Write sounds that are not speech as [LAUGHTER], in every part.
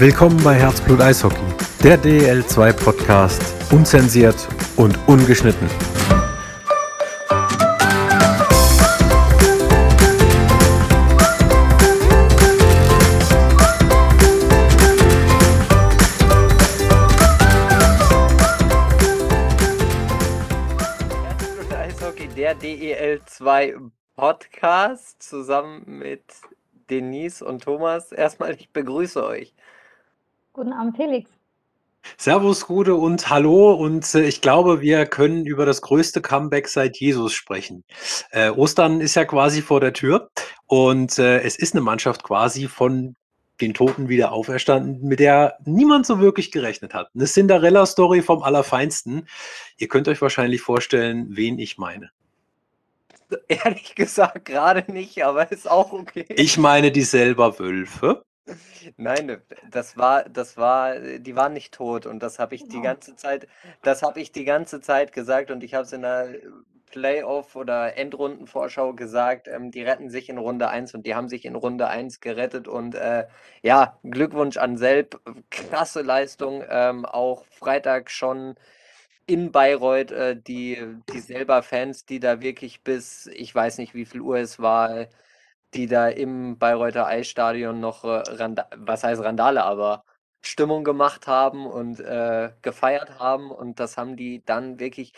Willkommen bei Herzblut Eishockey, der DL2 Podcast, unzensiert und ungeschnitten. Herzblut Eishockey, der DEL2 Podcast zusammen mit Denise und Thomas. Erstmal, ich begrüße euch. Guten Abend, Felix. Servus, Gude und Hallo. Und äh, ich glaube, wir können über das größte Comeback seit Jesus sprechen. Äh, Ostern ist ja quasi vor der Tür und äh, es ist eine Mannschaft quasi von den Toten wieder auferstanden, mit der niemand so wirklich gerechnet hat. Eine Cinderella-Story vom Allerfeinsten. Ihr könnt euch wahrscheinlich vorstellen, wen ich meine. Ehrlich gesagt, gerade nicht, aber ist auch okay. Ich meine die selber Wölfe. Nein, das war, das war, die waren nicht tot und das habe ich die Genau. ganze Zeit, das habe ich die ganze Zeit gesagt und ich habe es in der Playoff- oder Endrundenvorschau gesagt, ähm, die retten sich in Runde 1 und die haben sich in Runde 1 gerettet und äh, ja, Glückwunsch an Selb, krasse Leistung, ähm, auch Freitag schon in Bayreuth, äh, die, die selber Fans, die da wirklich bis, ich weiß nicht, wie viel Uhr es war, die da im Bayreuther Eisstadion noch, äh, Randa was heißt Randale, aber Stimmung gemacht haben und äh, gefeiert haben. Und das haben die dann wirklich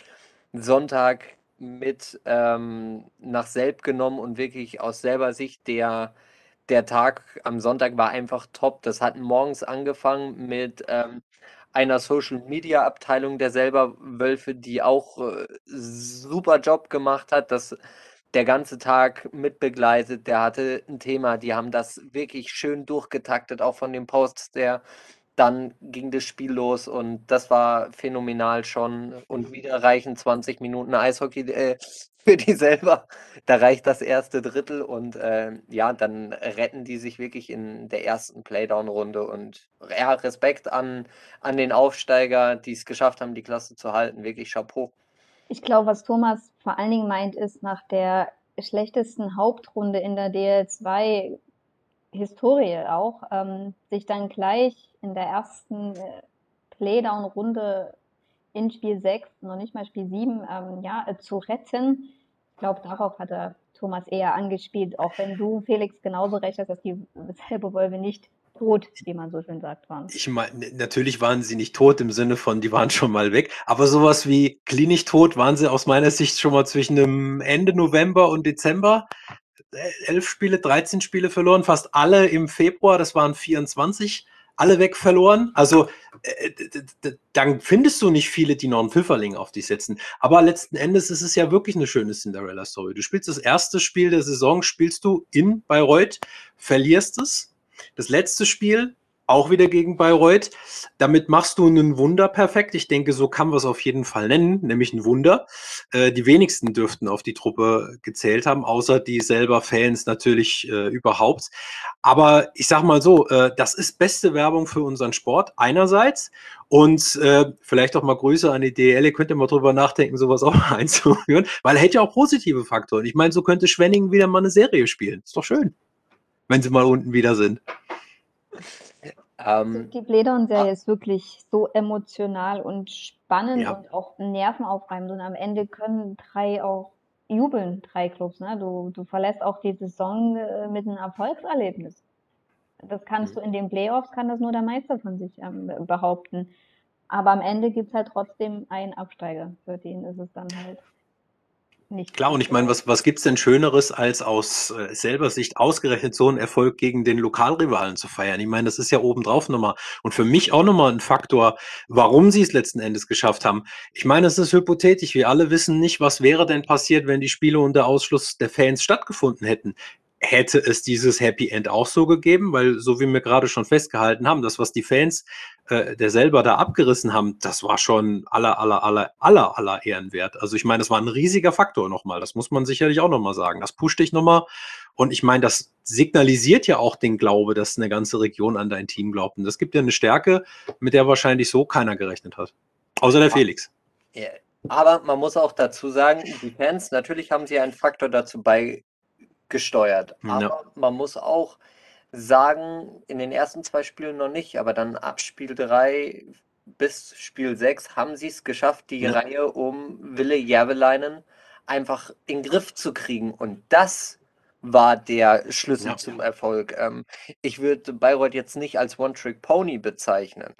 Sonntag mit ähm, nach Selb genommen und wirklich aus selber Sicht der, der Tag am Sonntag war einfach top. Das hat morgens angefangen mit ähm, einer Social Media Abteilung der selber Wölfe, die auch äh, super Job gemacht hat. Das der ganze Tag mitbegleitet, der hatte ein Thema, die haben das wirklich schön durchgetaktet, auch von den Posts der dann ging das Spiel los und das war phänomenal schon und wieder reichen 20 Minuten Eishockey äh, [LAUGHS] für die selber. Da reicht das erste Drittel und äh, ja, dann retten die sich wirklich in der ersten Playdown-Runde und ja, Respekt an, an den Aufsteiger, die es geschafft haben, die Klasse zu halten. Wirklich Chapeau. Ich glaube, was Thomas vor allen Dingen meint, ist nach der schlechtesten Hauptrunde in der DL2 Historie auch, ähm, sich dann gleich in der ersten äh, Playdown-Runde in Spiel 6, noch nicht mal Spiel 7, ähm, ja, äh, zu retten. Ich glaube, darauf hat er Thomas eher angespielt, auch wenn du, Felix, genauso recht hast, dass die selbe Wolve nicht tot, wie man so schön sagt, waren. Ich meine, natürlich waren sie nicht tot im Sinne von, die waren schon mal weg, aber sowas wie klinisch tot waren sie aus meiner Sicht schon mal zwischen dem Ende November und Dezember. Äh, Elf Spiele, 13 Spiele verloren, fast alle im Februar, das waren 24, alle weg verloren. Also äh, dann findest du nicht viele, die noch einen Pfifferling auf dich setzen. Aber letzten Endes ist es ja wirklich eine schöne Cinderella-Story. Du spielst das erste Spiel der Saison, spielst du in Bayreuth, verlierst es. Das letzte Spiel auch wieder gegen Bayreuth. Damit machst du einen Wunder perfekt. Ich denke, so kann man es auf jeden Fall nennen, nämlich ein Wunder. Äh, die wenigsten dürften auf die Truppe gezählt haben, außer die selber Fans natürlich äh, überhaupt. Aber ich sag mal so, äh, das ist beste Werbung für unseren Sport einerseits und äh, vielleicht auch mal Grüße an die DL. Ihr könnt ja mal drüber nachdenken, sowas auch [LAUGHS] einzuführen, weil er hätte ja auch positive Faktoren. Ich meine, so könnte Schwenningen wieder mal eine Serie spielen. Ist doch schön, wenn sie mal unten wieder sind. Ähm, Die Playdown-Serie ist wirklich so emotional und spannend Ja. und auch nervenaufreibend. Und am Ende können drei auch jubeln, drei Clubs. Ne? Du, du verlässt auch die Saison äh, mit einem Erfolgserlebnis. Das kannst Mhm. du in den Playoffs, kann das nur der Meister von sich ähm, behaupten. Aber am Ende gibt es halt trotzdem einen Absteiger. Für den ist es dann halt nicht. Klar, und ich meine, was, was gibt's denn Schöneres, als aus äh, selber Sicht ausgerechnet so einen Erfolg gegen den Lokalrivalen zu feiern? Ich meine, das ist ja obendrauf nochmal und für mich auch nochmal ein Faktor, warum sie es letzten Endes geschafft haben. Ich meine, es ist hypothetisch. Wir alle wissen nicht, was wäre denn passiert, wenn die Spiele unter Ausschluss der Fans stattgefunden hätten. Hätte es dieses Happy End auch so gegeben? Weil, so wie wir gerade schon festgehalten haben, das, was die Fans äh, der selber da abgerissen haben, das war schon aller, aller, aller, aller, aller Ehrenwert. Also ich meine, das war ein riesiger Faktor nochmal. Das muss man sicherlich auch nochmal sagen. Das pusht dich nochmal. Und ich meine, das signalisiert ja auch den Glaube, dass eine ganze Region an dein Team glaubt. Und das gibt ja eine Stärke, mit der wahrscheinlich so keiner gerechnet hat. Außer der Felix. Ja, aber man muss auch dazu sagen, die Fans, natürlich haben sie einen Faktor dazu beigesteuert. Ja. Aber man muss auch sagen, in den ersten zwei Spielen noch nicht, aber dann ab Spiel 3 bis Spiel 6 haben sie es geschafft, die ja. Reihe um Wille Järveleinen einfach in den Griff zu kriegen. Und das war der Schlüssel ja. zum Erfolg. Ähm, ich würde Bayreuth jetzt nicht als One-Trick-Pony bezeichnen,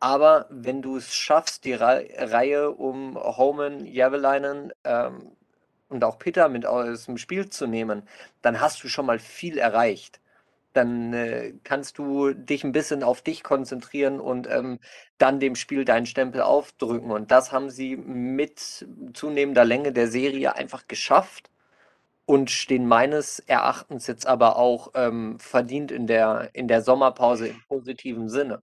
aber wenn du es schaffst, die Re Reihe um Homan, Javelainen ähm, und auch Peter mit aus dem Spiel zu nehmen, dann hast du schon mal viel erreicht. Dann äh, kannst du dich ein bisschen auf dich konzentrieren und ähm, dann dem Spiel deinen Stempel aufdrücken. Und das haben sie mit zunehmender Länge der Serie einfach geschafft und stehen meines Erachtens jetzt aber auch ähm, verdient in der, in der Sommerpause im positiven Sinne.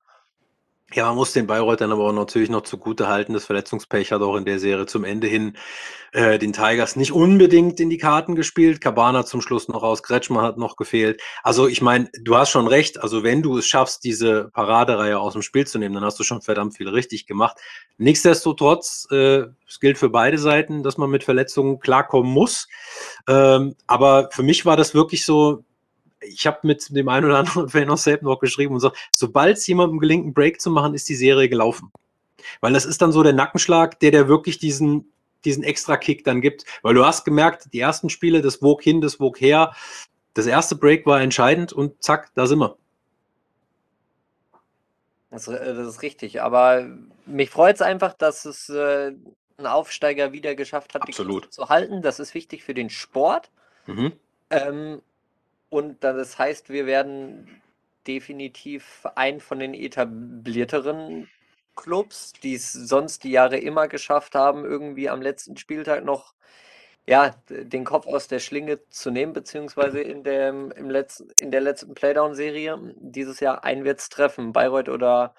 Ja, man muss den Bayreuth dann aber auch natürlich noch zugute halten. Das Verletzungspech hat auch in der Serie zum Ende hin äh, den Tigers nicht unbedingt in die Karten gespielt. Cabana zum Schluss noch raus, Kretschmer hat noch gefehlt. Also ich meine, du hast schon recht. Also wenn du es schaffst, diese Paradereihe aus dem Spiel zu nehmen, dann hast du schon verdammt viel richtig gemacht. Nichtsdestotrotz, äh, es gilt für beide Seiten, dass man mit Verletzungen klarkommen muss. Ähm, aber für mich war das wirklich so, ich habe mit dem einen oder anderen Fan aus Sape noch geschrieben und sagt, sobald es jemandem gelingt, einen Break zu machen, ist die Serie gelaufen. Weil das ist dann so der Nackenschlag, der der wirklich diesen, diesen extra Kick dann gibt. Weil du hast gemerkt, die ersten Spiele, das wog hin, das wog her. Das erste Break war entscheidend und zack, da sind wir. Das, äh, das ist richtig. Aber mich freut es einfach, dass es äh, ein Aufsteiger wieder geschafft hat, Absolut. die zu halten. Das ist wichtig für den Sport. Mhm. Ähm, und das heißt, wir werden definitiv ein von den etablierteren Clubs, die es sonst die Jahre immer geschafft haben, irgendwie am letzten Spieltag noch ja, den Kopf aus der Schlinge zu nehmen, beziehungsweise in, dem, im letzten, in der letzten Playdown-Serie dieses Jahr ein wird's treffen, Bayreuth oder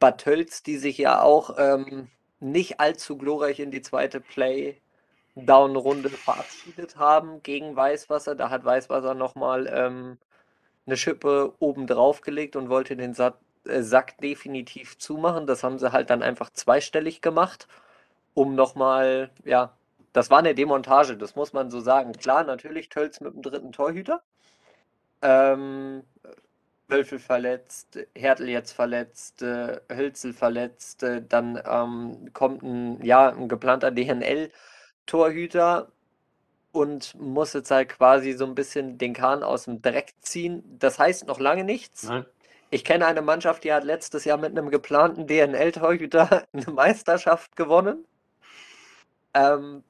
Bad Tölz, die sich ja auch ähm, nicht allzu glorreich in die zweite Play Down-Runde verabschiedet haben gegen Weißwasser. Da hat Weißwasser nochmal ähm, eine Schippe oben drauf gelegt und wollte den Sack, äh, Sack definitiv zumachen. Das haben sie halt dann einfach zweistellig gemacht, um nochmal, ja, das war eine Demontage, das muss man so sagen. Klar, natürlich Tölz mit dem dritten Torhüter. Ähm, Wölfel verletzt, Hertel jetzt verletzt, äh, Hölzel verletzt, äh, dann ähm, kommt ein, ja, ein geplanter DNL Torhüter und muss jetzt halt quasi so ein bisschen den Kahn aus dem Dreck ziehen. Das heißt noch lange nichts. Nein. Ich kenne eine Mannschaft, die hat letztes Jahr mit einem geplanten DNL-Torhüter [LAUGHS] eine Meisterschaft gewonnen. Ähm,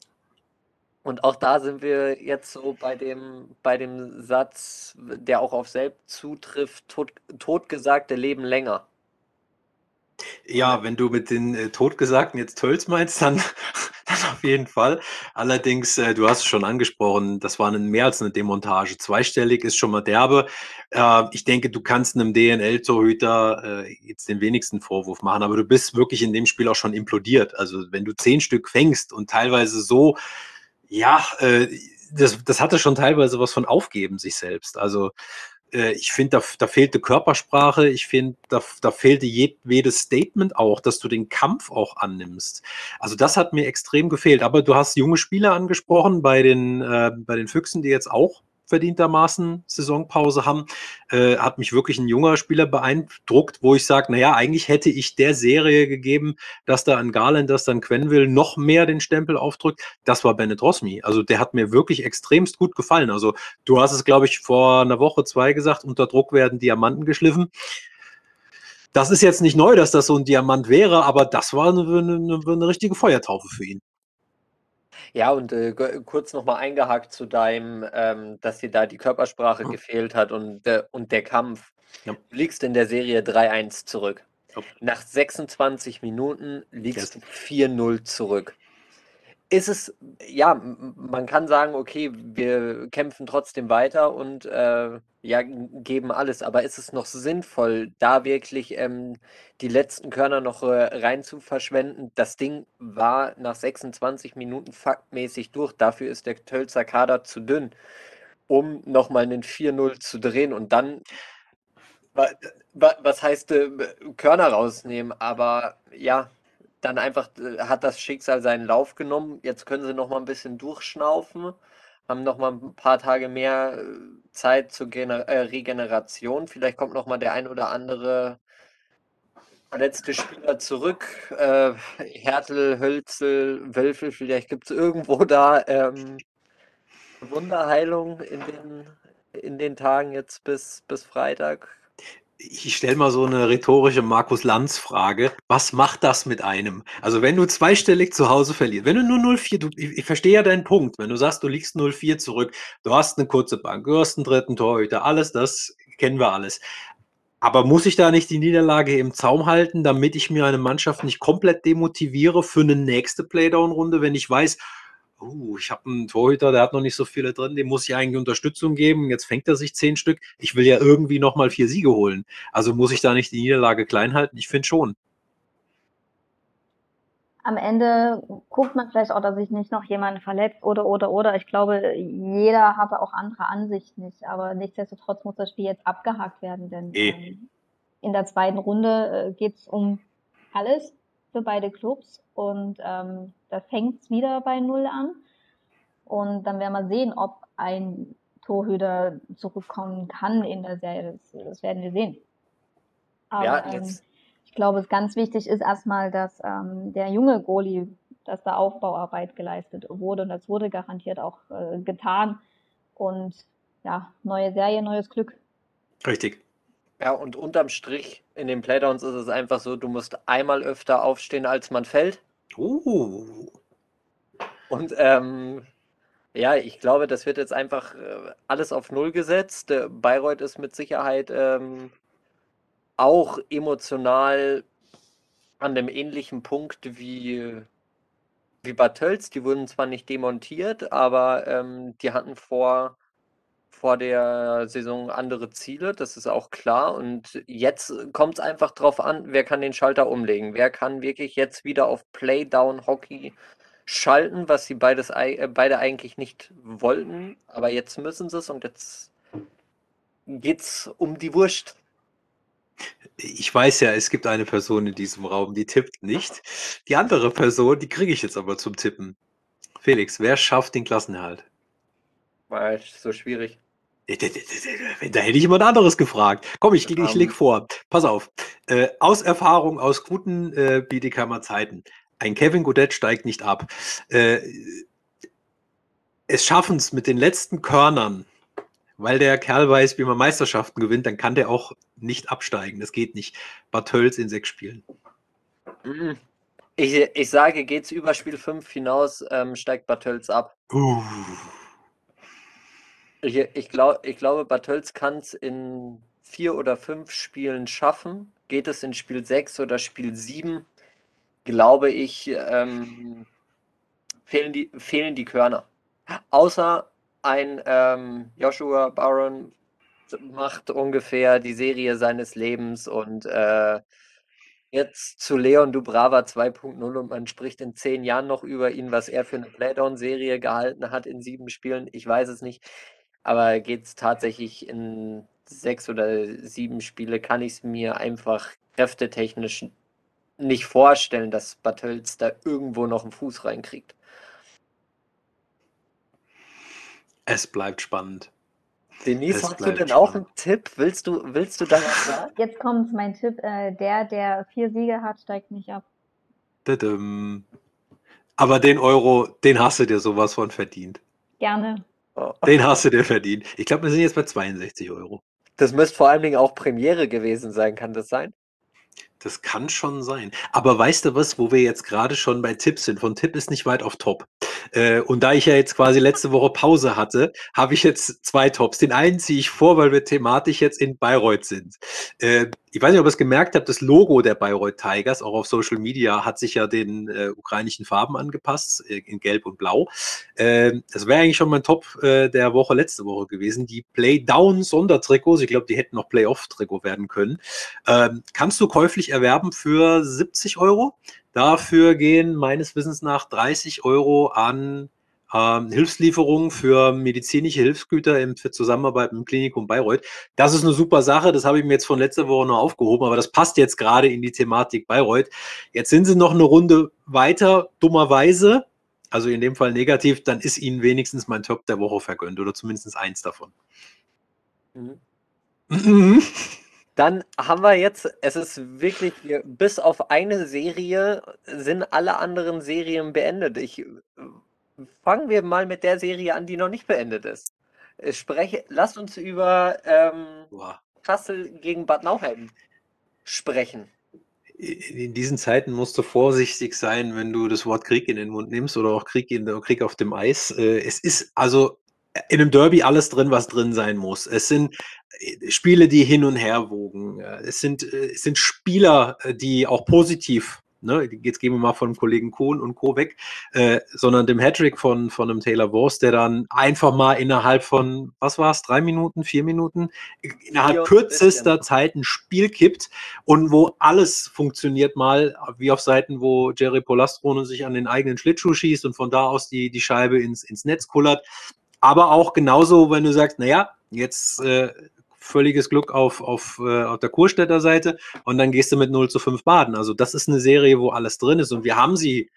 und auch da sind wir jetzt so bei dem, bei dem Satz, der auch auf selbst zutrifft, tot, totgesagte leben länger. Ja, wenn du mit den äh, Totgesagten jetzt Tölz meinst, dann, dann [LAUGHS] auf jeden Fall. Allerdings, äh, du hast es schon angesprochen, das war eine, mehr als eine Demontage. Zweistellig ist schon mal derbe. Äh, ich denke, du kannst einem DNL-Torhüter äh, jetzt den wenigsten Vorwurf machen, aber du bist wirklich in dem Spiel auch schon implodiert. Also wenn du zehn Stück fängst und teilweise so, ja, äh, das, das hatte schon teilweise was von Aufgeben sich selbst. Also äh, ich finde, da, da fehlte Körpersprache, ich finde, da, da fehlte jedes Statement auch, dass du den Kampf auch annimmst. Also das hat mir extrem gefehlt. Aber du hast junge Spieler angesprochen bei den, äh, bei den Füchsen, die jetzt auch verdientermaßen Saisonpause haben, äh, hat mich wirklich ein junger Spieler beeindruckt, wo ich sage, naja, eigentlich hätte ich der Serie gegeben, dass da ein Garland, dass dann Quenville noch mehr den Stempel aufdrückt. Das war Bennett Rosmi. Also der hat mir wirklich extremst gut gefallen. Also du hast es, glaube ich, vor einer Woche, zwei gesagt, unter Druck werden Diamanten geschliffen. Das ist jetzt nicht neu, dass das so ein Diamant wäre, aber das war eine, eine, eine richtige Feuertaufe für ihn. Ja, und äh, kurz nochmal eingehakt zu deinem, ähm, dass dir da die Körpersprache mhm. gefehlt hat und, äh, und der Kampf. Ja. Du liegst in der Serie 3-1 zurück. Ja. Nach 26 Minuten liegst du 4-0 zurück ist es, ja, man kann sagen, okay, wir kämpfen trotzdem weiter und äh, ja, geben alles, aber ist es noch sinnvoll, da wirklich ähm, die letzten Körner noch äh, rein zu verschwenden? Das Ding war nach 26 Minuten faktmäßig durch. Dafür ist der Tölzer Kader zu dünn, um nochmal einen 4-0 zu drehen und dann was heißt äh, Körner rausnehmen, aber ja, dann einfach äh, hat das Schicksal seinen Lauf genommen. Jetzt können sie noch mal ein bisschen durchschnaufen. haben noch mal ein paar Tage mehr äh, Zeit zur Gener äh, Regeneration. Vielleicht kommt noch mal der ein oder andere verletzte Spieler zurück. Äh, Hertel, Hölzel, Wölfel, vielleicht gibt es irgendwo [LAUGHS] da ähm, Wunderheilung in den, in den Tagen jetzt bis, bis Freitag ich stelle mal so eine rhetorische Markus Lanz-Frage. Was macht das mit einem? Also, wenn du zweistellig zu Hause verlierst, wenn du nur 0-4, du, ich, ich, verstehe ja deinen Punkt, wenn du sagst, du liegst 0-4 zurück, du hast eine kurze Bank, du hast einen dritten Torhüter, alles das kennen wir alles. Aber muss ich da nicht die Niederlage im Zaum halten, damit ich mir eine Mannschaft nicht komplett demotiviere für eine nächste Playdown-Runde, wenn ich weiß, uh, ich habe einen Torhüter, der hat noch nicht so viele drin, dem muss ich eigentlich Unterstützung geben. Jetzt fängt er sich zehn Stück. Ich will ja irgendwie nochmal vier Siege holen. Also muss ich da nicht die Niederlage klein halten? Ich finde schon. Am Ende guckt man vielleicht auch, dass sich nicht noch jemand verletzt oder, oder, oder. Ich glaube, jeder hatte auch andere Ansichten nicht. Aber nichtsdestotrotz muss das Spiel jetzt abgehakt werden, denn e. ähm, in der zweiten Runde äh, geht es um alles für beide Clubs und ähm, da fängt es wieder bei Null an. Und dann werden wir sehen, ob ein Torhüter zurückkommen kann in der Serie. Das, das werden wir sehen. Aber ja, ähm, ich glaube, es ganz wichtig ist erstmal, dass ähm, der junge Goalie, dass da Aufbauarbeit geleistet wurde und das wurde garantiert auch äh, getan. Und ja, neue Serie, neues Glück. Richtig. Ja, und unterm Strich in den Playdowns ist es einfach so, du musst einmal öfter aufstehen, als man fällt. Uh. Und ähm, ja, ich glaube, das wird jetzt einfach äh, alles auf Null gesetzt. Der Bayreuth ist mit Sicherheit ähm, auch emotional an dem ähnlichen Punkt wie, wie Bad Tölz. Die wurden zwar nicht demontiert, aber ähm, die hatten vor vor der Saison andere Ziele, das ist auch klar. Und jetzt kommt es einfach drauf an, wer kann den Schalter umlegen. Wer kann wirklich jetzt wieder auf Playdown-Hockey schalten, was sie beides, äh, beide eigentlich nicht wollten. Aber jetzt müssen sie es und jetzt geht es um die Wurst. Ich weiß ja, es gibt eine Person in diesem Raum, die tippt nicht. Die andere Person, die kriege ich jetzt aber zum Tippen. Felix, wer schafft den Klassenerhalt? War so schwierig. Da hätte ich jemand anderes gefragt. Komm, ich, ich leg vor. Pass auf. Äh, aus Erfahrung, aus guten äh, Biedekamer Zeiten. Ein Kevin Godet steigt nicht ab. Äh, es schaffen es mit den letzten Körnern, weil der Kerl weiß, wie man Meisterschaften gewinnt, dann kann der auch nicht absteigen. Das geht nicht. Bad Tölz in sechs Spielen. Mhm. Ich, ich sage, geht's über Spiel 5 hinaus, ähm, steigt Bad Tölz ab. Uh. Ich, ich, glaub, ich glaube, Bartels kann es in vier oder fünf Spielen schaffen. Geht es in Spiel 6 oder Spiel 7, glaube ich, ähm, fehlen, die, fehlen die Körner. Außer ein ähm, Joshua Baron macht ungefähr die Serie seines Lebens und äh, jetzt zu Leon Dubrava 2.0 und man spricht in zehn Jahren noch über ihn, was er für eine Playdown-Serie gehalten hat in sieben Spielen. Ich weiß es nicht. Aber geht es tatsächlich in sechs oder sieben Spiele, kann ich es mir einfach kräftetechnisch nicht vorstellen, dass Bartels da irgendwo noch einen Fuß reinkriegt. Es bleibt spannend. Denise, es hast du denn spannend. auch einen Tipp? Willst du, willst du da was sagen? Jetzt kommt mein Tipp. Äh, der, der vier Siege hat, steigt nicht ab. Aber den Euro, den hast du dir sowas von verdient. Gerne. Den hast du dir verdient. Ich glaube, wir sind jetzt bei 62 Euro. Das müsste vor allen Dingen auch Premiere gewesen sein, kann das sein? Das kann schon sein. Aber weißt du was, wo wir jetzt gerade schon bei Tipps sind? Von Tipp ist nicht weit auf Top. Äh, und da ich ja jetzt quasi letzte Woche Pause hatte, habe ich jetzt zwei Tops. Den einen ziehe ich vor, weil wir thematisch jetzt in Bayreuth sind. Äh, ich weiß nicht, ob ihr es gemerkt habt, das Logo der Bayreuth Tigers, auch auf Social Media, hat sich ja den äh, ukrainischen Farben angepasst, äh, in Gelb und Blau. Äh, das wäre eigentlich schon mein Top äh, der Woche letzte Woche gewesen. Die Playdown-Sondertrikots, ich glaube, die hätten noch Playoff-Trikot werden können. Ähm, kannst du käuflich erwerben für 70 Euro. Dafür gehen meines Wissens nach 30 Euro an ähm, Hilfslieferungen für medizinische Hilfsgüter für Zusammenarbeit mit dem Klinikum Bayreuth. Das ist eine super Sache. Das habe ich mir jetzt von letzter Woche noch aufgehoben, aber das passt jetzt gerade in die Thematik Bayreuth. Jetzt sind sie noch eine Runde weiter, dummerweise also in dem Fall negativ, dann ist Ihnen wenigstens mein Top der Woche vergönnt oder zumindest eins davon. Mhm. Dann haben wir jetzt, es ist wirklich, bis auf eine Serie sind alle anderen Serien beendet. Ich fangen wir mal mit der Serie an, die noch nicht beendet ist. Ich spreche, lasst uns über ähm, Kassel gegen Bad Nauheim sprechen. In diesen Zeiten musst du vorsichtig sein, wenn du das Wort Krieg in den Mund nimmst oder auch Krieg, in, Krieg auf dem Eis. Äh, es ist also in einem Derby alles drin, was drin sein muss. Es sind äh, Spiele, die hin und her wogen. Es sind, äh, es sind Spieler, die auch positiv ne, jetzt gehen wir mal von dem Kollegen Kohn und Co. weg, äh, sondern dem Hattrick von, von einem Taylor Wurst, der dann einfach mal innerhalb von, was war es, drei Minuten, vier Minuten, innerhalb ja, kürzester. Zeit ein Spiel kippt und wo alles funktioniert mal, wie auf Seiten, wo Jerry Polastron sich an den eigenen Schlittschuh schießt und von da aus die, die Scheibe ins, ins Netz kullert. Aber auch genauso, wenn du sagst, naja, jetzt äh, völliges Glück auf, auf, äh, auf der Kurstädter Seite und dann gehst du mit 0 zu 5 baden. Also das ist eine Serie, wo alles drin ist und wir haben sie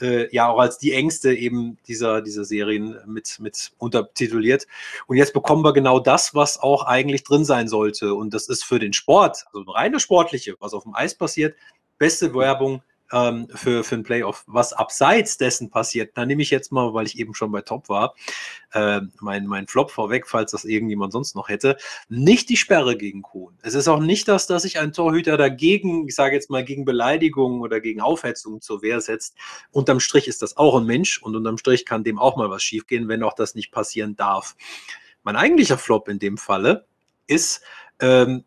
äh, ja auch als die Ängste eben dieser, dieser Serien mit, mit untertituliert. Und jetzt bekommen wir genau das, was auch eigentlich drin sein sollte. Und das ist für den Sport, also reine sportliche, was auf dem Eis passiert, beste Werbung ähm, für, für ein Playoff. Was abseits dessen passiert, da nehme ich jetzt mal, weil ich eben schon bei Top war, äh, mein, mein Flop vorweg, falls das irgendjemand sonst noch hätte. Nicht die Sperre gegen Kuhn. Es ist auch nicht das, dass sich ein Torhüter dagegen, ich sage jetzt mal, gegen Beleidigung oder gegen Aufhetzung zur Wehr setzt. Unterm Strich ist das auch ein Mensch und unterm Strich kann dem auch mal was schiefgehen, wenn auch das nicht passieren darf. Mein eigentlicher Flop in dem Falle ist, ähm,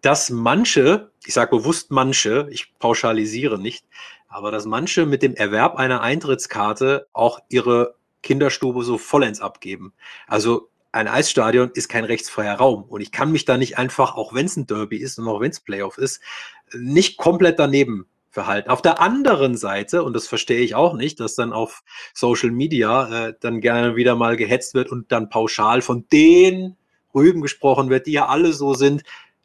dass manche, ich sage bewusst manche, ich pauschalisiere nicht, aber dass manche mit dem Erwerb einer Eintrittskarte auch ihre Kinderstube so vollends abgeben. Also ein Eisstadion ist kein rechtsfreier Raum und ich kann mich da nicht einfach, auch wenn es ein Derby ist und auch wenn es Playoff ist, nicht komplett daneben verhalten. Auf der anderen Seite, und das verstehe ich auch nicht, dass dann auf Social Media äh, dann gerne wieder mal gehetzt wird und dann pauschal von den Rüben gesprochen wird, die ja alle so sind,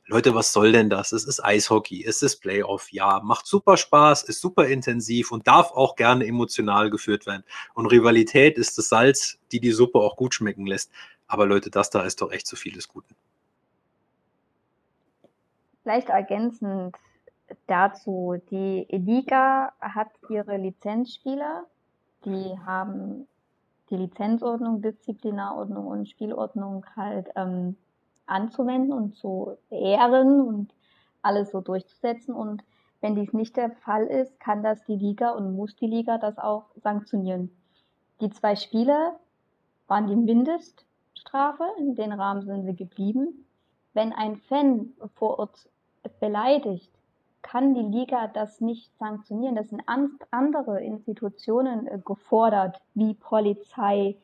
Leute, was soll denn das? Es ist Eishockey, es ist Playoff, ja, macht super Spaß, ist super intensiv und darf auch gerne emotional geführt werden. Und Rivalität ist das Salz, die die Suppe auch gut schmecken lässt. Aber Leute, das da ist doch echt zu viel des Guten. Vielleicht ergänzend dazu, die Liga hat ihre Lizenzspieler, die haben die Lizenzordnung, Disziplinarordnung und Spielordnung halt ähm, anzuwenden und zu ehren und alles so durchzusetzen. Und wenn dies nicht der Fall ist, kann das die Liga und muss die Liga das auch sanktionieren. Die zwei Spiele waren die Mindeststrafe, in den Rahmen sind sie geblieben. Wenn ein Fan vor Ort beleidigt, kann die Liga das nicht sanktionieren. Das sind andere Institutionen äh, gefordert, wie Polizei,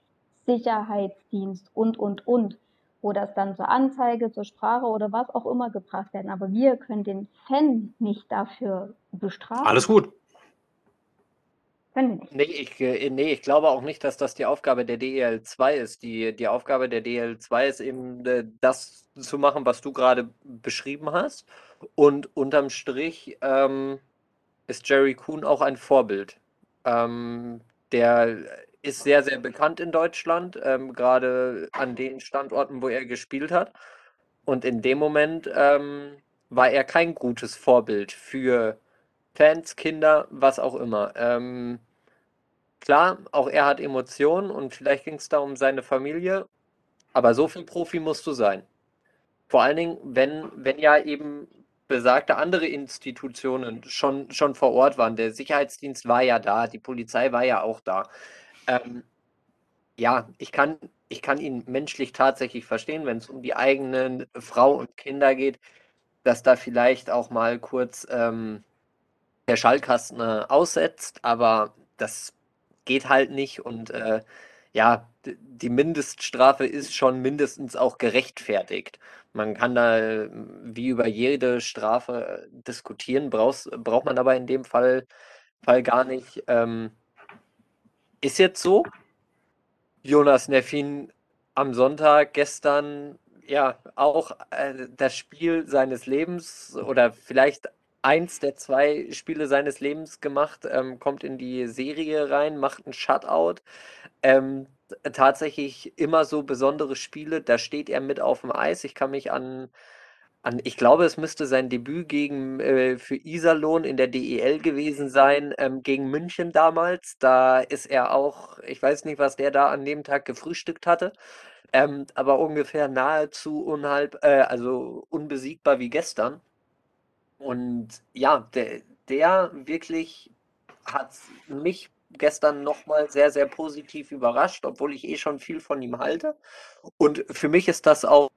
Sicherheitsdienst und, und, und wo das dann zur Anzeige, zur Sprache oder was auch immer gebracht werden. Aber wir können den Fan nicht dafür bestrafen. Alles gut. Können wir nicht. Nee ich, äh, nee, ich glaube auch nicht, dass das die Aufgabe der DEL2 ist. Die, die Aufgabe der DEL2 ist eben, äh, das zu machen, was du gerade beschrieben hast. Und unterm Strich ähm, ist Jerry Kuhn auch ein Vorbild. Ähm, der ist sehr, sehr bekannt in Deutschland, ähm, gerade an den Standorten, wo er gespielt hat. Und in dem Moment ähm, war er kein gutes Vorbild für Fans, Kinder, was auch immer. Ähm, klar, auch er hat Emotionen und vielleicht ging es da um seine Familie, aber so viel Profi musst du sein. Vor allen Dingen, wenn, wenn ja eben besagte andere Institutionen schon, schon vor Ort waren. Der Sicherheitsdienst war ja da, die Polizei war ja auch da. Ähm, ja, ich kann, ich kann ihn menschlich tatsächlich verstehen, wenn es um die eigenen Frau und Kinder geht, dass da vielleicht auch mal kurz ähm, der Schallkasten äh, aussetzt, aber das geht halt nicht und äh, ja, die Mindeststrafe ist schon mindestens auch gerechtfertigt. Man kann da äh, wie über jede Strafe äh, diskutieren, brauchst, braucht man aber in dem Fall, Fall gar nicht. Ähm, ist jetzt so. Jonas Neffin am Sonntag gestern ja auch äh, das Spiel seines Lebens oder vielleicht eins der zwei Spiele seines Lebens gemacht, ähm, kommt in die Serie rein, macht einen Shutout. Ähm, tatsächlich immer so besondere Spiele, da steht er mit auf dem Eis. Ich kann mich an, an ich glaube, es müsste sein Debüt gegen äh, für Iserlohn in der DEL gewesen sein, ähm, gegen München damals. Da ist er auch, ich weiß nicht, was der da an dem Tag gefrühstückt hatte. Ähm, aber ungefähr nahezu unhalb, äh, also unbesiegbar wie gestern. Und ja, der, der wirklich hat mich gestern nochmal sehr, sehr positiv überrascht, obwohl ich eh schon viel von ihm halte. Und für mich ist das auch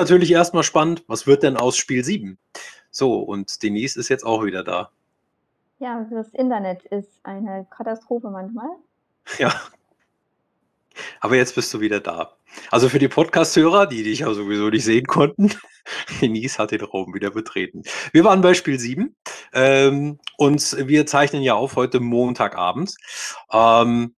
natürlich erstmal spannend, was wird denn aus Spiel 7? So, und Denise ist jetzt auch wieder da. Ja, das Internet ist eine Katastrophe manchmal. Ja. Aber jetzt bist du wieder da. Also für die Podcast-Hörer, die dich ja sowieso nicht sehen konnten, [LAUGHS] Denise hat den Raum wieder betreten. Wir waren bei Spiel 7 ähm, und wir zeichnen ja auf heute Montagabend. Ähm,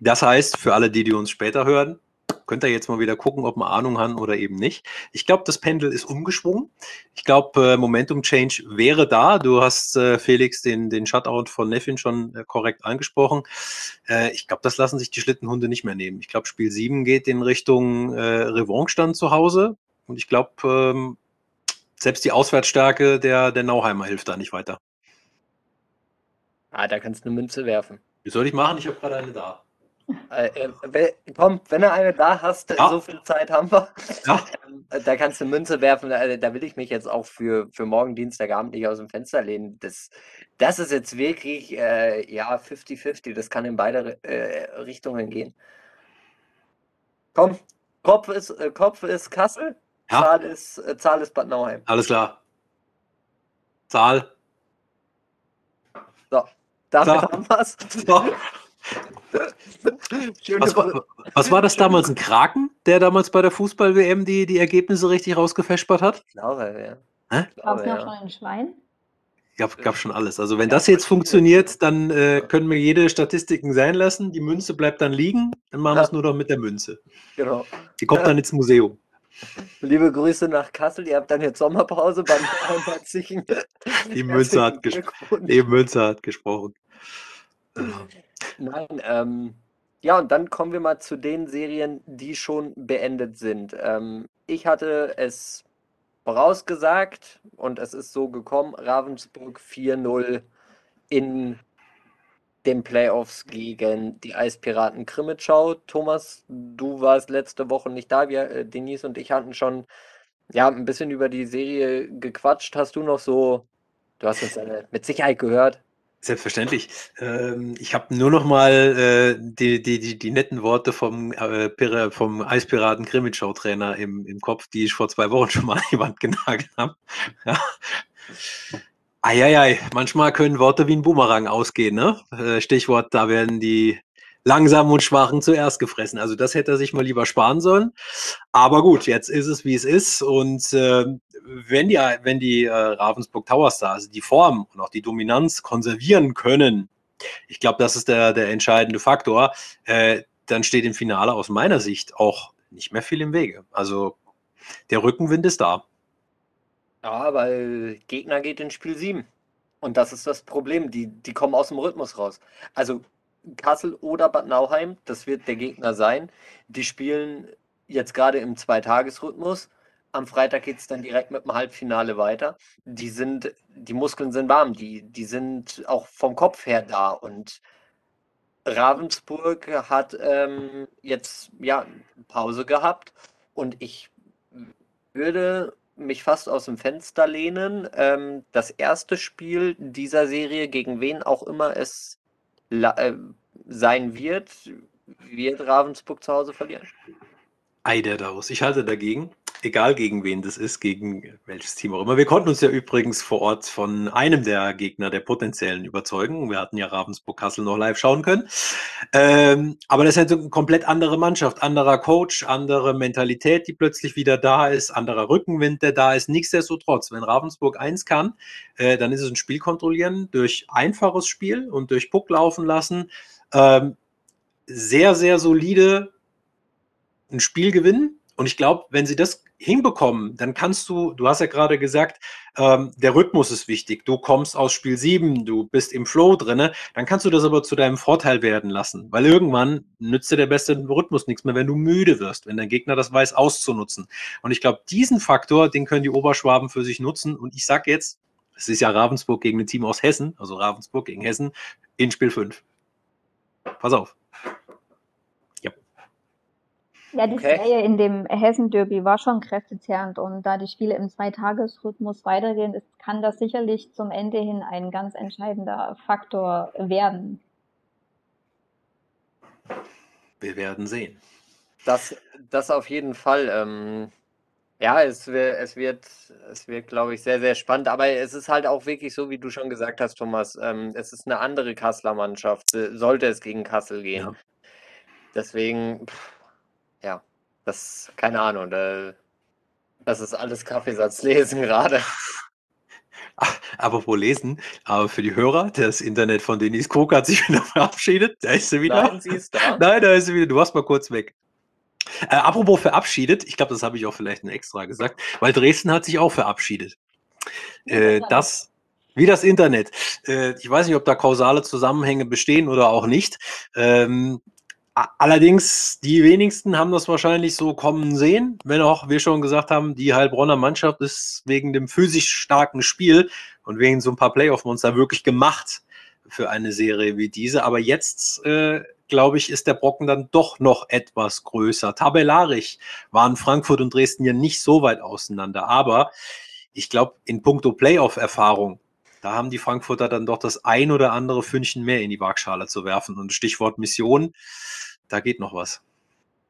das heißt, für alle, die, die uns später hören, könnt ihr jetzt mal wieder gucken, ob man Ahnung hat oder eben nicht. Ich glaube, das Pendel ist umgeschwungen. Ich glaube, äh, Momentum Change wäre da. Du hast, äh, Felix, den, den Shutout von Neffin schon äh, korrekt angesprochen. Äh, ich glaube, das lassen sich die Schlittenhunde nicht mehr nehmen. Ich glaube, Spiel 7 geht in Richtung äh, Revanche dann zu Hause. Und ich glaube, ähm, selbst die Auswärtsstärke der, der Nauheimer hilft da nicht weiter. Ah, da kannst du eine Münze werfen. Wie soll ich machen? Ich habe gerade eine da. Äh, äh, komm, wenn du eine da hast, ja. so viel Zeit haben wir. Ja. Ähm, da kannst du Münze werfen. Da, da, will ich mich jetzt auch für, für morgen Dienstagabend nicht aus dem Fenster lehnen. Das, das ist jetzt wirklich äh, ja 50-50. Das kann in beide äh, Richtungen gehen. Komm, Kopf ist, äh, Kopf ist Kassel, ja. Zahl, ist, äh, Zahl ist Bad Nauheim. Alles klar. Zahl. So, damit Zahl. haben wir es. So. [LAUGHS] was, war, was war das damals? Ein Kraken, der damals bei der Fußball-WM die, die Ergebnisse richtig rausgefespert hat? Ich glaube, ja. Gab es noch schon ein Schwein? Gab, gab schon alles. Also wenn das jetzt funktioniert, dann äh, können wir jede Statistiken sein lassen. Die Münze bleibt dann liegen. Dann machen wir es nur noch mit der Münze. Genau. Die kommt dann ins Museum. Liebe Grüße nach Kassel. Ihr habt dann jetzt Sommerpause beim [LAUGHS] Herzlichen. Die Münze hat, die Münze hat gesprochen. Nein, ähm, ja, und dann kommen wir mal zu den Serien, die schon beendet sind. Ähm, ich hatte es vorausgesagt und es ist so gekommen, Ravensburg 4-0 in den Playoffs gegen die Eispiraten Krimitschau. Thomas, du warst letzte Woche nicht da. Wir, äh, Denise und ich hatten schon ja, ein bisschen über die Serie gequatscht. Hast du noch so, du hast es äh, mit Sicherheit gehört, Selbstverständlich. Ähm, ich habe nur noch mal äh, die, die, die, die netten Worte vom, äh, vom Eispiraten Krimitschau-Trainer im, im Kopf, die ich vor zwei Wochen [LAUGHS] schon mal an die Wand genagelt habe. Ja. Eieiei, manchmal können Worte wie ein Boomerang ausgehen. Ne? Äh, Stichwort, da werden die Langsamen und Schwachen zuerst gefressen. Also das hätte er sich mal lieber sparen sollen. Aber gut, jetzt ist es, wie es ist. Und äh, wenn die, wenn die äh, Ravensburg Towers da, also die Form und auch die Dominanz konservieren können, ich glaube, das ist der, der entscheidende Faktor, äh, dann steht im Finale aus meiner Sicht auch nicht mehr viel im Wege. Also der Rückenwind ist da. Ja, weil Gegner geht in Spiel 7. Und das ist das Problem. Die, die kommen aus dem Rhythmus raus. Also Kassel oder Bad Nauheim, das wird der Gegner sein. Die spielen jetzt gerade im Zweitagesrhythmus. Am Freitag geht es dann direkt mit dem Halbfinale weiter. Die sind, die Muskeln sind warm, die, die sind auch vom Kopf her da. Und Ravensburg hat ähm, jetzt ja Pause gehabt und ich würde mich fast aus dem Fenster lehnen. Ähm, das erste Spiel dieser Serie, gegen wen auch immer es sein wird, wird Ravensburg zu Hause verlieren. Ei der daraus. Ich halte dagegen. Egal gegen wen das ist, gegen welches Team auch immer. Wir konnten uns ja übrigens vor Ort von einem der Gegner der potenziellen überzeugen. Wir hatten ja Ravensburg Kassel noch live schauen können. Ähm, aber das ist halt eine komplett andere Mannschaft, anderer Coach, andere Mentalität, die plötzlich wieder da ist, anderer Rückenwind, der da ist. Nichtsdestotrotz, wenn Ravensburg eins kann, äh, dann ist es ein Spiel kontrollieren durch einfaches Spiel und durch Puck laufen lassen. Ähm, sehr, sehr solide ein Spiel gewinnen. Und ich glaube, wenn sie das hinbekommen, dann kannst du, du hast ja gerade gesagt, ähm, der Rhythmus ist wichtig. Du kommst aus Spiel 7, du bist im Flow drinne, dann kannst du das aber zu deinem Vorteil werden lassen, weil irgendwann nützt dir der beste Rhythmus nichts mehr, wenn du müde wirst, wenn der Gegner das weiß auszunutzen. Und ich glaube, diesen Faktor, den können die Oberschwaben für sich nutzen. Und ich sage jetzt, es ist ja Ravensburg gegen ein Team aus Hessen, also Ravensburg gegen Hessen in Spiel 5. Pass auf. Ja, die okay. Serie in dem Hessen-Derby war schon kräftezehrend und da die Spiele im Zweitagesrhythmus weitergehen, ist, kann das sicherlich zum Ende hin ein ganz entscheidender Faktor werden. Wir werden sehen. Das, das auf jeden Fall. Ähm, ja, es wird, es wird, es wird, glaube ich, sehr, sehr spannend. Aber es ist halt auch wirklich so, wie du schon gesagt hast, Thomas. Ähm, es ist eine andere Kasseler Mannschaft, sollte es gegen Kassel gehen. Ja. Deswegen, pff, ja, das, keine Ahnung, da, das ist alles Kaffeesatzlesen [LAUGHS] gerade. Apropos lesen, aber für die Hörer, das Internet von Denise Krug hat sich [LAUGHS] wieder verabschiedet. Da ist sie wieder. Nein, sie ist da. Nein, da ist sie wieder. Du warst mal kurz weg. Äh, apropos verabschiedet, ich glaube, das habe ich auch vielleicht ein extra gesagt, weil Dresden hat sich auch verabschiedet. Äh, das, wie das Internet. Äh, ich weiß nicht, ob da kausale Zusammenhänge bestehen oder auch nicht. Ähm, Allerdings, die wenigsten haben das wahrscheinlich so kommen sehen, wenn auch wir schon gesagt haben, die Heilbronner Mannschaft ist wegen dem physisch starken Spiel und wegen so ein paar Playoff-Monster wirklich gemacht für eine Serie wie diese. Aber jetzt, äh, glaube ich, ist der Brocken dann doch noch etwas größer. Tabellarisch waren Frankfurt und Dresden ja nicht so weit auseinander. Aber ich glaube, in puncto Playoff-Erfahrung da haben die Frankfurter dann doch das ein oder andere Fündchen mehr in die Waagschale zu werfen. Und Stichwort Mission, da geht noch was.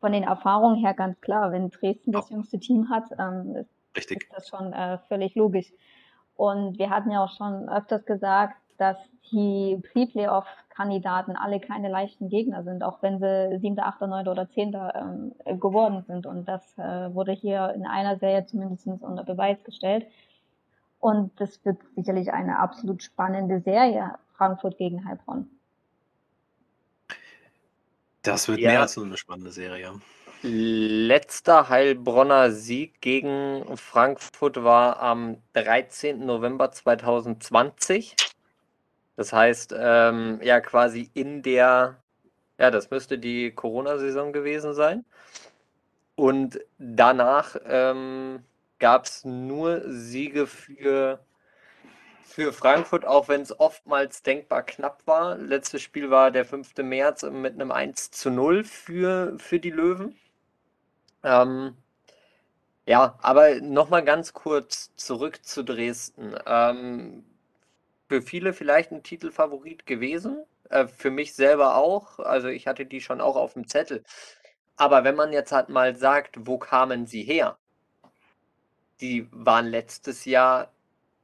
Von den Erfahrungen her ganz klar, wenn Dresden das jüngste Team hat, ähm, ist, ist das schon äh, völlig logisch. Und wir hatten ja auch schon öfters gesagt, dass die Pre-Playoff-Kandidaten alle keine leichten Gegner sind, auch wenn sie 7., 8., 9. oder 10. Ähm, geworden sind. Und das äh, wurde hier in einer Serie zumindest unter Beweis gestellt. Und das wird sicherlich eine absolut spannende Serie, Frankfurt gegen Heilbronn. Das wird ja. mehr als nur eine spannende Serie. Letzter Heilbronner Sieg gegen Frankfurt war am 13. November 2020. Das heißt, ähm, ja, quasi in der, ja, das müsste die Corona-Saison gewesen sein. Und danach ähm, gab es nur Siege für, für Frankfurt, auch wenn es oftmals denkbar knapp war. Letztes Spiel war der 5. März mit einem 1 zu 0 für, für die Löwen. Ähm, ja, aber nochmal ganz kurz zurück zu Dresden. Ähm, für viele vielleicht ein Titelfavorit gewesen. Äh, für mich selber auch. Also ich hatte die schon auch auf dem Zettel. Aber wenn man jetzt halt mal sagt, wo kamen sie her? Die waren letztes Jahr,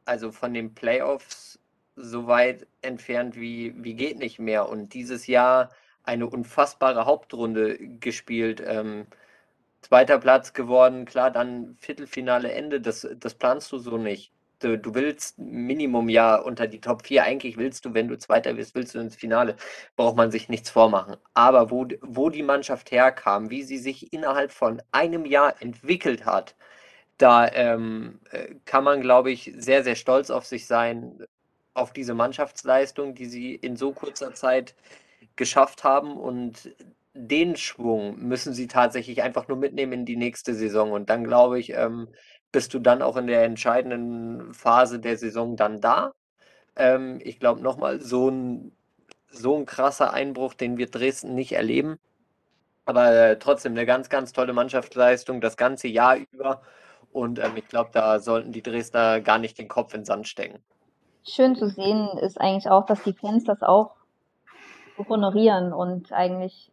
also von den Playoffs, so weit entfernt wie, wie geht nicht mehr. Und dieses Jahr eine unfassbare Hauptrunde gespielt. Ähm, zweiter Platz geworden, klar, dann Viertelfinale Ende, das, das planst du so nicht. Du, du willst Minimum ja unter die Top 4. Eigentlich willst du, wenn du Zweiter wirst, willst du ins Finale. Braucht man sich nichts vormachen. Aber wo, wo die Mannschaft herkam, wie sie sich innerhalb von einem Jahr entwickelt hat, da ähm, äh, kann man, glaube ich, sehr, sehr stolz auf sich sein, auf diese Mannschaftsleistung, die sie in so kurzer Zeit geschafft haben. Und den Schwung müssen sie tatsächlich einfach nur mitnehmen in die nächste Saison. Und dann, glaube ich, ähm, bist du dann auch in der entscheidenden Phase der Saison dann da. Ähm, ich glaube nochmal, so ein, so ein krasser Einbruch, den wird Dresden nicht erleben. Aber äh, trotzdem eine ganz, ganz tolle Mannschaftsleistung das ganze Jahr über. Und ähm, ich glaube, da sollten die Dresdner gar nicht den Kopf in den Sand stecken. Schön zu sehen ist eigentlich auch, dass die Fans das auch honorieren und eigentlich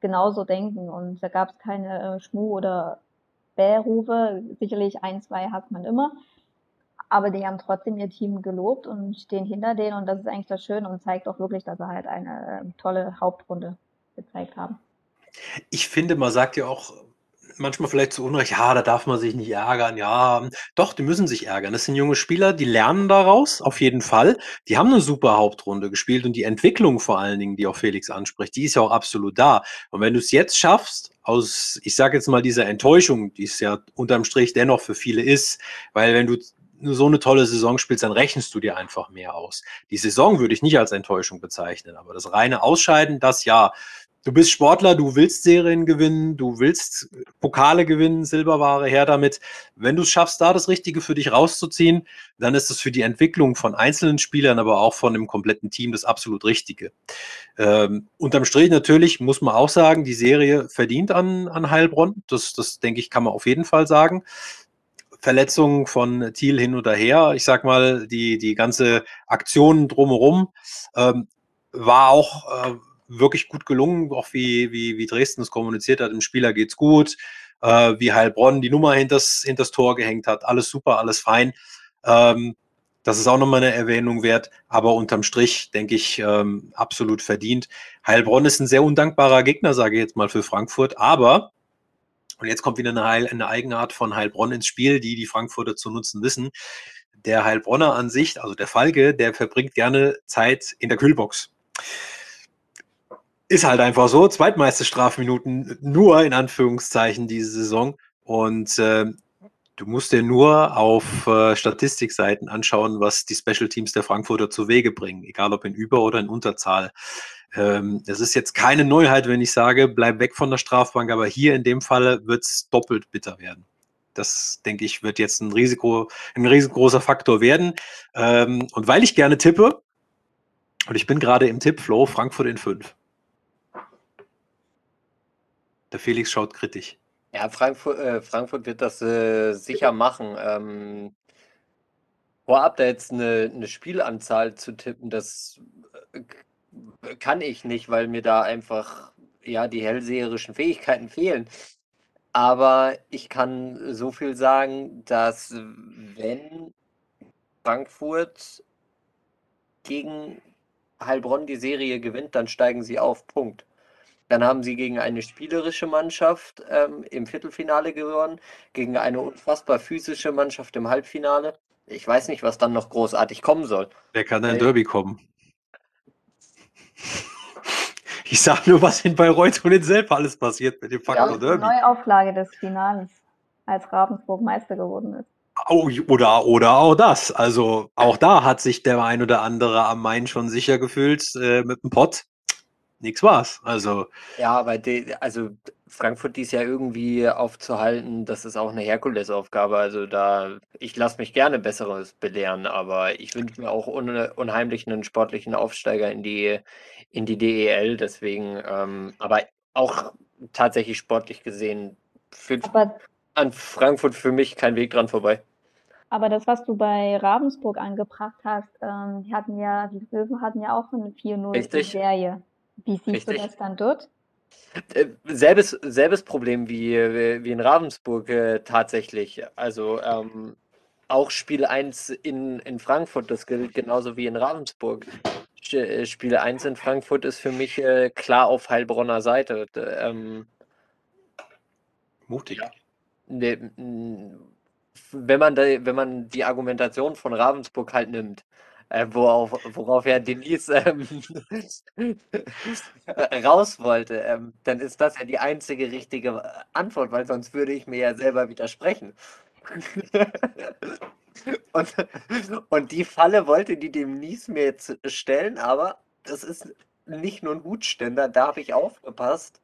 genauso denken. Und da gab es keine äh, Schmu- oder Bährufe. Sicherlich ein, zwei hat man immer. Aber die haben trotzdem ihr Team gelobt und stehen hinter denen. Und das ist eigentlich das Schöne und zeigt auch wirklich, dass sie halt eine äh, tolle Hauptrunde gezeigt haben. Ich finde, man sagt ja auch manchmal vielleicht zu Unrecht, ja, da darf man sich nicht ärgern. Ja, doch, die müssen sich ärgern. Das sind junge Spieler, die lernen daraus, auf jeden Fall. Die haben eine super Hauptrunde gespielt und die Entwicklung vor allen Dingen, die auch Felix anspricht, die ist ja auch absolut da. Und wenn du es jetzt schaffst, aus, ich sage jetzt mal, dieser Enttäuschung, die es ja unterm Strich dennoch für viele ist, weil wenn du so eine tolle Saison spielst, dann rechnest du dir einfach mehr aus. Die Saison würde ich nicht als Enttäuschung bezeichnen, aber das reine Ausscheiden, das ja, du bist Sportler, du willst Serien gewinnen, du willst Pokale gewinnen, Silberware her damit. Wenn du es schaffst, da das Richtige für dich rauszuziehen, dann ist das für die Entwicklung von einzelnen Spielern, aber auch von dem kompletten Team das absolut Richtige. Ähm, unterm Strich natürlich muss man auch sagen, die Serie verdient an, an Heilbronn. Das, das denke ich, kann man auf jeden Fall sagen. Verletzungen von Thiel hin oder her. Ich sag mal, die, die ganze Aktion drumherum ähm, war auch äh, wirklich gut gelungen, auch wie, wie, wie Dresden es kommuniziert hat, dem Spieler geht's gut, äh, wie Heilbronn die Nummer hinters, hinters Tor gehängt hat, alles super, alles fein. Ähm, das ist auch nochmal eine Erwähnung wert, aber unterm Strich, denke ich, ähm, absolut verdient. Heilbronn ist ein sehr undankbarer Gegner, sage ich jetzt mal, für Frankfurt, aber, und jetzt kommt wieder eine, Heil, eine Eigenart von Heilbronn ins Spiel, die die Frankfurter zu nutzen wissen. Der Heilbronner an sich, also der Falke, der verbringt gerne Zeit in der Kühlbox ist halt einfach so. Zweitmeiste Strafminuten nur in Anführungszeichen diese Saison. Und äh, du musst dir nur auf äh, Statistikseiten anschauen, was die Special Teams der Frankfurter zu Wege bringen, egal ob in Über- oder in Unterzahl. Ähm, es ist jetzt keine Neuheit, wenn ich sage, bleib weg von der Strafbank, aber hier in dem Falle wird es doppelt bitter werden. Das, denke ich, wird jetzt ein Risiko, ein riesengroßer Faktor werden. Ähm, und weil ich gerne tippe, und ich bin gerade im Tippflow, Frankfurt in 5. Der Felix schaut kritisch. Ja, Frankfurt, äh, Frankfurt wird das äh, sicher machen. Ähm, vorab da jetzt eine, eine Spielanzahl zu tippen, das äh, kann ich nicht, weil mir da einfach ja die hellseherischen Fähigkeiten fehlen. Aber ich kann so viel sagen, dass wenn Frankfurt gegen Heilbronn die Serie gewinnt, dann steigen sie auf. Punkt. Dann haben sie gegen eine spielerische Mannschaft ähm, im Viertelfinale gewonnen, gegen eine unfassbar physische Mannschaft im Halbfinale. Ich weiß nicht, was dann noch großartig kommen soll. Wer kann ein Derby kommen? [LAUGHS] Ich sag nur, was in Bayreuth und in Selb alles passiert mit dem Faktor ja, Derby. Neuauflage des Finales, als Ravensburg Meister geworden ist. Oh, oder, oder auch das. Also auch da hat sich der ein oder andere am Main schon sicher gefühlt äh, mit dem Pott nichts war's. Also. Ja, aber die, also Frankfurt dies ja irgendwie aufzuhalten, das ist auch eine Herkulesaufgabe. Also da, ich lasse mich gerne Besseres belehren, aber ich wünsche mir auch un, unheimlich einen sportlichen Aufsteiger in die, in die DEL. Deswegen, ähm, aber auch tatsächlich sportlich gesehen, führt aber, an Frankfurt für mich kein Weg dran vorbei. Aber das, was du bei Ravensburg angebracht hast, ähm, die hatten ja, die Löwen hatten ja auch eine 4-0-Serie. Wie siehst Richtig. du das dann dort? Äh, selbes, selbes Problem wie, wie in Ravensburg äh, tatsächlich. Also ähm, auch Spiel 1 in, in Frankfurt, das gilt genauso wie in Ravensburg. Äh, Spiel 1 in Frankfurt ist für mich äh, klar auf Heilbronner Seite. Ähm, Mutig. Ne, wenn man, da, wenn man die Argumentation von Ravensburg halt nimmt, äh, worauf, worauf ja Denise ähm, [LAUGHS] raus wollte, ähm, dann ist das ja die einzige richtige Antwort, weil sonst würde ich mir ja selber widersprechen. [LAUGHS] und, und die Falle wollte die Denise mir jetzt stellen, aber das ist nicht nur ein Hutständer, da habe ich aufgepasst.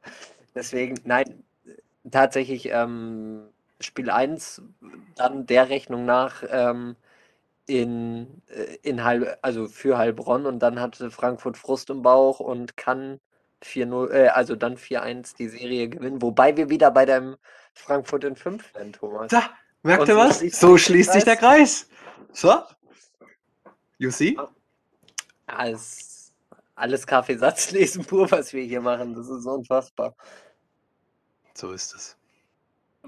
Deswegen, nein, tatsächlich ähm, Spiel 1 dann der Rechnung nach ähm, in, äh, in Heil, also für Heilbronn und dann hatte Frankfurt Frust im Bauch und kann 4-0, äh, also dann 4-1 die Serie gewinnen, wobei wir wieder bei deinem Frankfurt in 5 sind, Thomas. Da, merkt ihr was? So schließt sich der Kreis. So. You see? Alles, alles Kaffeesatzlesen pur, [LAUGHS] was wir hier machen. Das ist unfassbar. So ist es.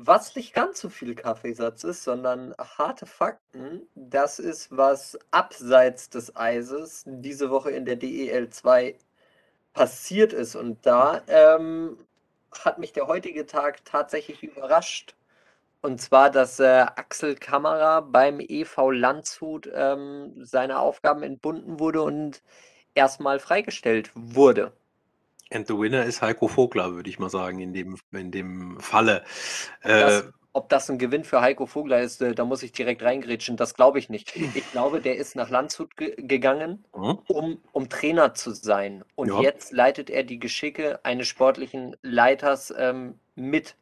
Was nicht ganz so viel Kaffeesatz ist, sondern harte Fakten, das ist, was abseits des Eises diese Woche in der DEL 2 passiert ist. Und da ähm, hat mich der heutige Tag tatsächlich überrascht. Und zwar, dass äh, Axel Kammerer beim EV Landshut ähm, seine Aufgaben entbunden wurde und erstmal freigestellt wurde. And the winner ist Heiko Vogler, würde ich mal sagen, in dem, in dem Falle. Das, äh, ob das ein Gewinn für Heiko Vogler ist, äh, da muss ich direkt reingrätschen. Das glaube ich nicht. Ich glaube, der ist nach Landshut ge gegangen, mhm. um, um Trainer zu sein. Und ja. jetzt leitet er die Geschicke eines sportlichen Leiters ähm, mit.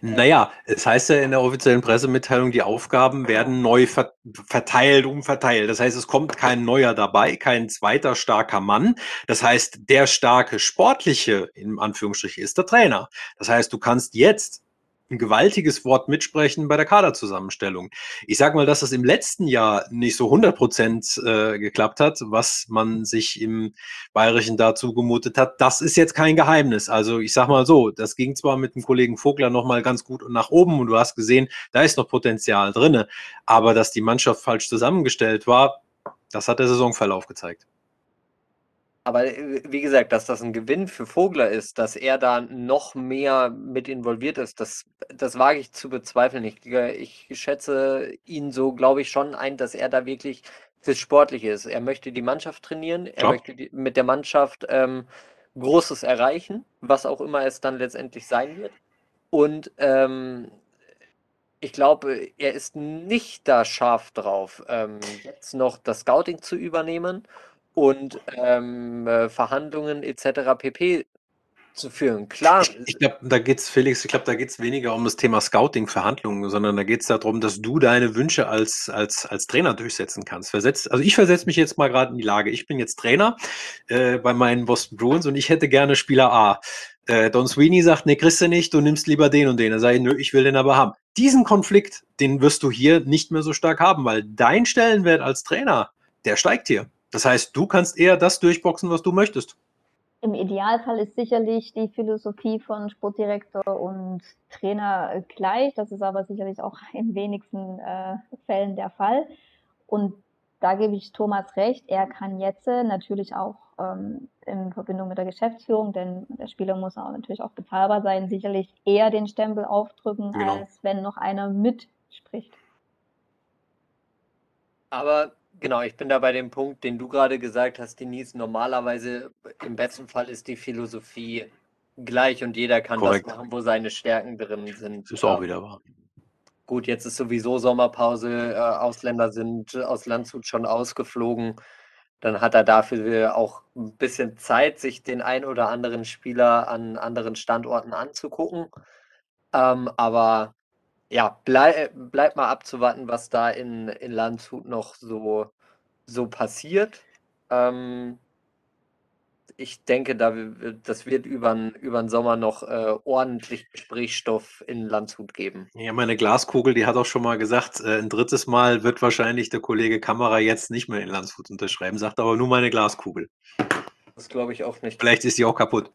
Naja, es heißt ja in der offiziellen Pressemitteilung, die Aufgaben werden neu ver verteilt, umverteilt. Das heißt, es kommt kein neuer dabei, kein zweiter starker Mann. Das heißt, der starke sportliche, in Anführungsstrichen, ist der Trainer. Das heißt, du kannst jetzt ein gewaltiges Wort mitsprechen bei der Kaderzusammenstellung. Ich sage mal, dass das im letzten Jahr nicht so 100 Prozent äh, geklappt hat, was man sich im Bayerischen dazu gemutet hat. Das ist jetzt kein Geheimnis. Also ich sage mal so, das ging zwar mit dem Kollegen Vogler nochmal ganz gut nach oben und du hast gesehen, da ist noch Potenzial drinne, aber dass die Mannschaft falsch zusammengestellt war, das hat der Saisonverlauf gezeigt. Aber äh, wie gesagt, dass das ein Gewinn für Vogler ist, dass er da noch mehr mit involviert ist, das, das wage ich zu bezweifeln. Ich, äh, ich schätze ihn so, glaube ich, schon ein, dass er da wirklich fürs Sportliche ist. Er möchte die Mannschaft trainieren, er ja. möchte die, mit der Mannschaft ähm, Großes erreichen, was auch immer es dann letztendlich sein wird. Und ähm, ich glaube, er ist nicht da scharf drauf, ähm, jetzt noch das Scouting zu übernehmen und ähm, äh, Verhandlungen etc. pp. zu führen. Klar. Ich, ich glaube, da geht es, Felix, ich glaube, da geht es weniger um das Thema Scouting, Verhandlungen, sondern da geht es darum, dass du deine Wünsche als, als, als Trainer durchsetzen kannst. Versetzt, also ich versetze mich jetzt mal gerade in die Lage. Ich bin jetzt Trainer äh, bei meinen Boston Bruins und ich hätte gerne Spieler A. Äh, Don Sweeney sagt, nee, kriegst du nicht, du nimmst lieber den und den. Sage ich, nö, ich will den aber haben. Diesen Konflikt, den wirst du hier nicht mehr so stark haben, weil dein Stellenwert als Trainer, der steigt hier. Das heißt, du kannst eher das durchboxen, was du möchtest. Im Idealfall ist sicherlich die Philosophie von Sportdirektor und Trainer gleich. Das ist aber sicherlich auch [LAUGHS] in wenigsten äh, Fällen der Fall. Und da gebe ich Thomas recht. Er kann jetzt natürlich auch ähm, in Verbindung mit der Geschäftsführung, denn der Spieler muss auch natürlich auch bezahlbar sein, sicherlich eher den Stempel aufdrücken, genau. als wenn noch einer mitspricht. Aber Genau, ich bin da bei dem Punkt, den du gerade gesagt hast, Denise. Normalerweise, im besten Fall ist die Philosophie gleich und jeder kann Korrekt. das machen, wo seine Stärken drin sind. Das ist auch wieder wahr. Gut, jetzt ist sowieso Sommerpause, äh, Ausländer sind aus Landshut schon ausgeflogen. Dann hat er dafür auch ein bisschen Zeit, sich den ein oder anderen Spieler an anderen Standorten anzugucken. Ähm, aber ja, bleib, bleib mal abzuwarten, was da in, in Landshut noch so, so passiert. Ähm, ich denke, da, das wird über den Sommer noch äh, ordentlich Gesprächsstoff in Landshut geben. Ja, meine Glaskugel, die hat auch schon mal gesagt, äh, ein drittes Mal wird wahrscheinlich der Kollege Kamera jetzt nicht mehr in Landshut unterschreiben, sagt aber nur meine Glaskugel. Das glaube ich auch nicht. Vielleicht ist die auch kaputt.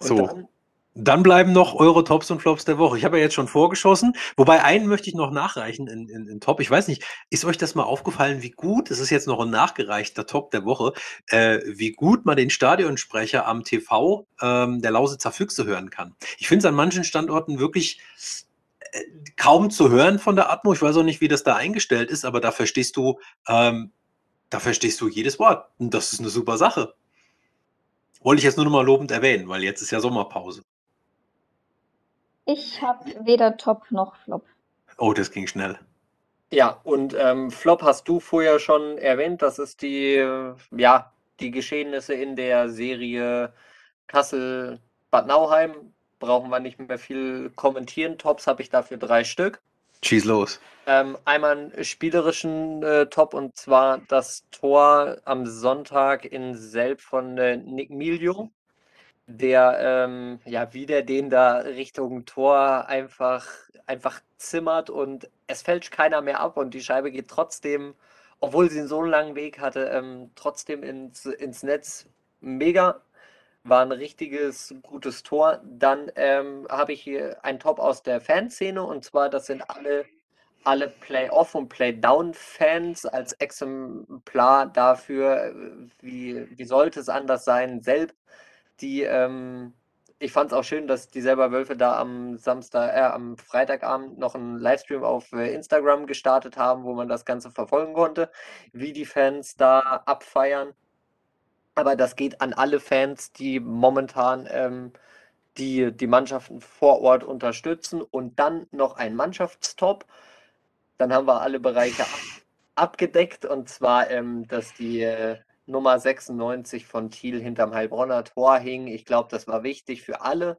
Und so. Dann, dann bleiben noch eure Tops und Flops der Woche. Ich habe ja jetzt schon vorgeschossen, wobei einen möchte ich noch nachreichen in, in, in Top. Ich weiß nicht, ist euch das mal aufgefallen, wie gut, es ist jetzt noch ein nachgereichter Top der Woche, äh, wie gut man den Stadionsprecher am TV ähm, der Lausitzer Füchse hören kann. Ich finde es an manchen Standorten wirklich äh, kaum zu hören von der Atmo. Ich weiß auch nicht, wie das da eingestellt ist, aber da verstehst du, ähm, da verstehst du jedes Wort. Und das ist eine super Sache. Wollte ich jetzt nur noch mal lobend erwähnen, weil jetzt ist ja Sommerpause. Ich habe weder Top noch Flop. Oh, das ging schnell. Ja, und ähm, Flop hast du vorher schon erwähnt. Das ist die, ja, die Geschehnisse in der Serie Kassel-Bad Nauheim. Brauchen wir nicht mehr viel kommentieren. Tops habe ich dafür drei Stück. Schieß los. Ähm, einmal einen spielerischen äh, Top und zwar das Tor am Sonntag in Selb von äh, Nick Milio, der ähm, ja wieder den da Richtung Tor einfach, einfach zimmert und es fällt keiner mehr ab und die Scheibe geht trotzdem, obwohl sie einen so langen Weg hatte, ähm, trotzdem ins, ins Netz. Mega. war ein richtiges gutes Tor. Dann ähm, habe ich hier ein Top aus der Fanszene und zwar, das sind alle, alle Play-Off- und Play-Down-Fans als Exemplar dafür, wie, wie sollte es anders sein, selbst die, ähm, ich fand es auch schön, dass die selber Wölfe da am Samstag, äh, am Freitagabend noch einen Livestream auf äh, Instagram gestartet haben, wo man das Ganze verfolgen konnte, wie die Fans da abfeiern. Aber das geht an alle Fans, die momentan ähm, die, die Mannschaften vor Ort unterstützen und dann noch ein Mannschaftstop. Dann haben wir alle Bereiche ab, abgedeckt und zwar, ähm, dass die äh, Nummer 96 von Thiel hinterm Heilbronner Tor hing. Ich glaube, das war wichtig für alle,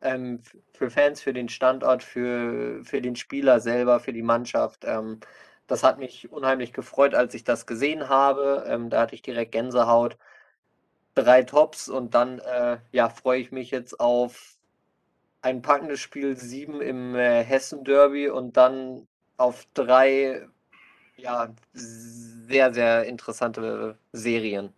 ähm, für Fans, für den Standort, für, für den Spieler selber, für die Mannschaft. Ähm, das hat mich unheimlich gefreut, als ich das gesehen habe. Ähm, da hatte ich direkt Gänsehaut drei Tops und dann äh, ja, freue ich mich jetzt auf ein packendes Spiel 7 im äh, Hessen-Derby und dann auf drei ja, sehr, sehr interessante Serien.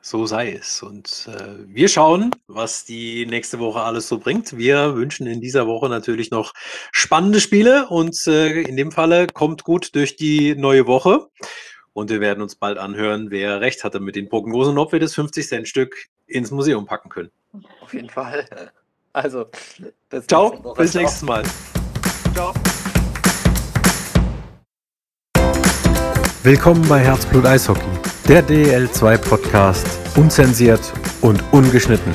So sei es. Und äh, wir schauen, was die nächste Woche alles so bringt. Wir wünschen in dieser Woche natürlich noch spannende Spiele und äh, in dem Falle kommt gut durch die neue Woche. Und wir werden uns bald anhören, wer recht hatte mit den Prognosen und ob wir das 50-Cent-Stück ins Museum packen können. Auf jeden Fall. Also, bis Ciao, bis nächstes Mal. Ciao. Willkommen bei Herzblut Eishockey, der DL2 Podcast, unzensiert und ungeschnitten.